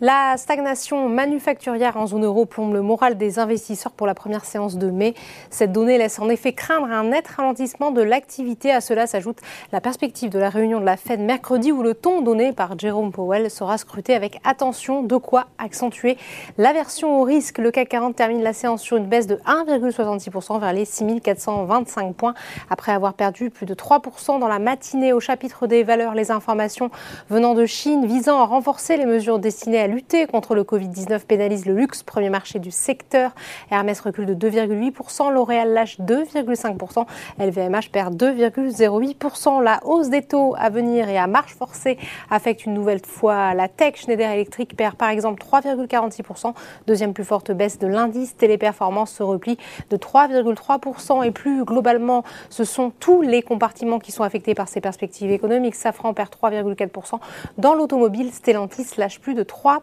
La stagnation manufacturière en zone euro plombe le moral des investisseurs pour la première séance de mai. Cette donnée laisse en effet craindre un net ralentissement de l'activité. À cela s'ajoute la perspective de la réunion de la Fed mercredi où le ton donné par Jerome Powell sera scruté avec attention, de quoi accentuer l'aversion au risque. Le CAC 40 termine la séance sur une baisse de 1,66% vers les 6425 points après avoir perdu plus de 3% dans la matinée au chapitre des valeurs. Les informations venant de Chine visant à renforcer les mesures destinées à lutter contre le Covid-19 pénalise le luxe, premier marché du secteur. Hermès recule de 2,8%, L'Oréal lâche 2,5%, LVMH perd 2,08%. La hausse des taux à venir et à marche forcée affecte une nouvelle fois la tech. Schneider Electric perd par exemple 3,46%, deuxième plus forte baisse de l'indice. Téléperformance se replie de 3,3% et plus globalement, ce sont tous les compartiments qui sont affectés par ces perspectives économiques. Safran perd 3,4%. Dans l'automobile, Stellantis lâche plus de 3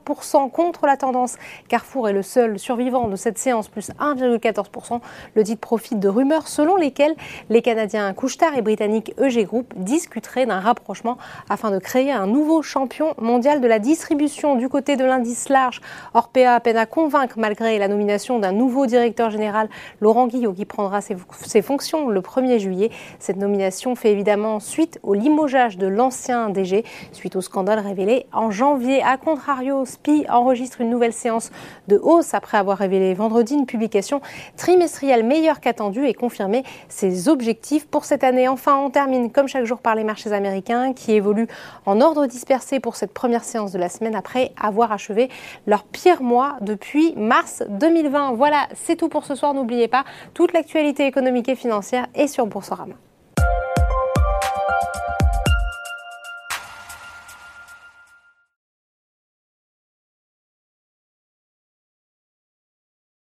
contre la tendance. Carrefour est le seul survivant de cette séance, plus 1,14%. Le titre profite de rumeurs selon lesquelles les Canadiens Couchetard et Britanniques EG Group discuteraient d'un rapprochement afin de créer un nouveau champion mondial de la distribution du côté de l'indice large. Orpea peine à convaincre malgré la nomination d'un nouveau directeur général, Laurent Guillot, qui prendra ses, ses fonctions le 1er juillet. Cette nomination fait évidemment suite au limogeage de l'ancien DG, suite au scandale révélé en janvier. À contrario, SPI enregistre une nouvelle séance de hausse après avoir révélé vendredi une publication trimestrielle meilleure qu'attendue et confirmé ses objectifs pour cette année. Enfin, on termine comme chaque jour par les marchés américains qui évoluent en ordre dispersé pour cette première séance de la semaine après avoir achevé leur pire mois depuis mars 2020. Voilà, c'est tout pour ce soir. N'oubliez pas, toute l'actualité économique et financière est sur Boursorama.